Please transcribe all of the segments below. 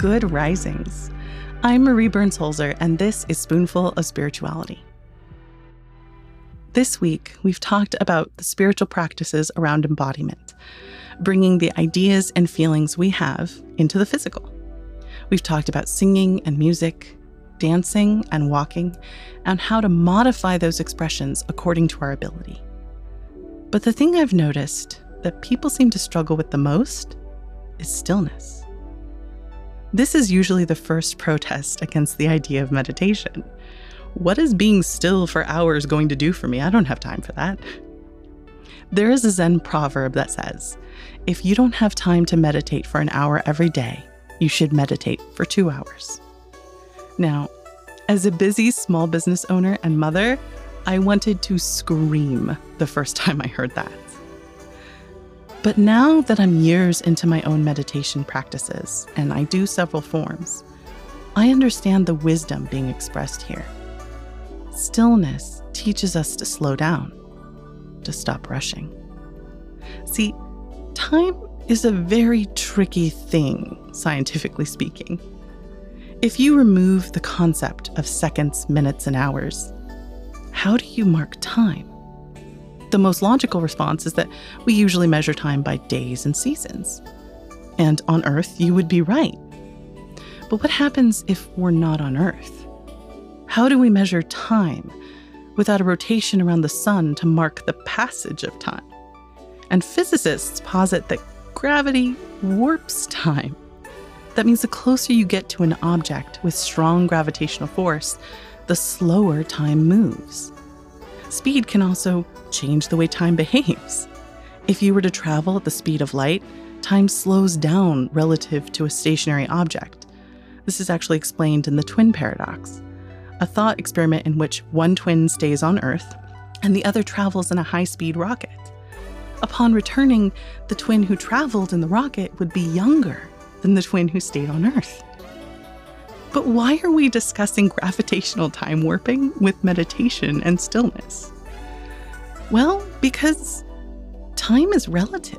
Good Risings. I'm Marie Burns Holzer, and this is Spoonful of Spirituality. This week, we've talked about the spiritual practices around embodiment, bringing the ideas and feelings we have into the physical. We've talked about singing and music, dancing and walking, and how to modify those expressions according to our ability. But the thing I've noticed that people seem to struggle with the most is stillness. This is usually the first protest against the idea of meditation. What is being still for hours going to do for me? I don't have time for that. There is a Zen proverb that says, if you don't have time to meditate for an hour every day, you should meditate for two hours. Now, as a busy small business owner and mother, I wanted to scream the first time I heard that. But now that I'm years into my own meditation practices, and I do several forms, I understand the wisdom being expressed here. Stillness teaches us to slow down, to stop rushing. See, time is a very tricky thing, scientifically speaking. If you remove the concept of seconds, minutes, and hours, how do you mark time? The most logical response is that we usually measure time by days and seasons. And on Earth, you would be right. But what happens if we're not on Earth? How do we measure time without a rotation around the sun to mark the passage of time? And physicists posit that gravity warps time. That means the closer you get to an object with strong gravitational force, the slower time moves. Speed can also change the way time behaves. If you were to travel at the speed of light, time slows down relative to a stationary object. This is actually explained in the twin paradox, a thought experiment in which one twin stays on Earth and the other travels in a high speed rocket. Upon returning, the twin who traveled in the rocket would be younger than the twin who stayed on Earth. But why are we discussing gravitational time warping with meditation and stillness? Well, because time is relative.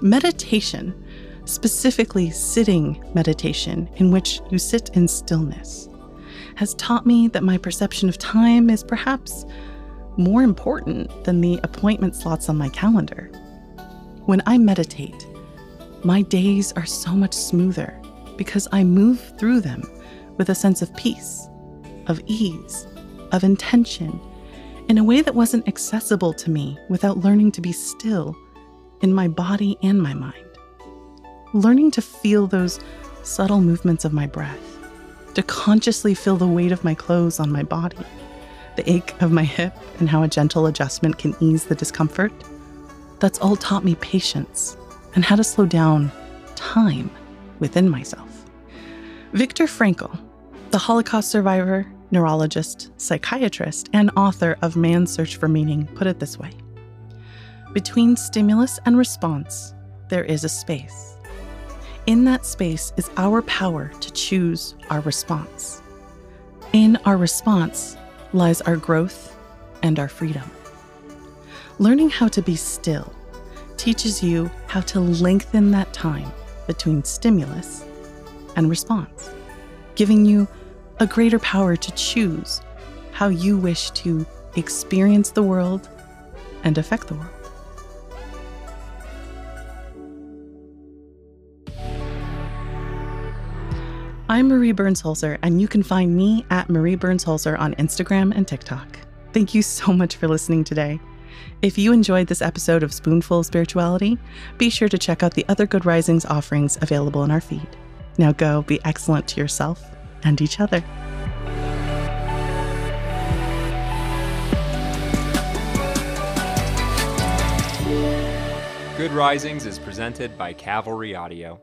Meditation, specifically sitting meditation, in which you sit in stillness, has taught me that my perception of time is perhaps more important than the appointment slots on my calendar. When I meditate, my days are so much smoother because I move through them with a sense of peace, of ease, of intention, in a way that wasn't accessible to me without learning to be still in my body and my mind. Learning to feel those subtle movements of my breath, to consciously feel the weight of my clothes on my body, the ache of my hip, and how a gentle adjustment can ease the discomfort. That's all taught me patience and how to slow down time within myself. Viktor Frankl, the Holocaust survivor, neurologist, psychiatrist, and author of Man's Search for Meaning, put it this way Between stimulus and response, there is a space. In that space is our power to choose our response. In our response lies our growth and our freedom. Learning how to be still teaches you how to lengthen that time between stimulus and response, giving you a greater power to choose how you wish to experience the world and affect the world. I'm Marie Burns Holzer, and you can find me at Marie Burns Holzer on Instagram and TikTok. Thank you so much for listening today. If you enjoyed this episode of Spoonful of Spirituality, be sure to check out the other Good Risings offerings available in our feed. Now go be excellent to yourself and each other. Good Risings is presented by Cavalry Audio.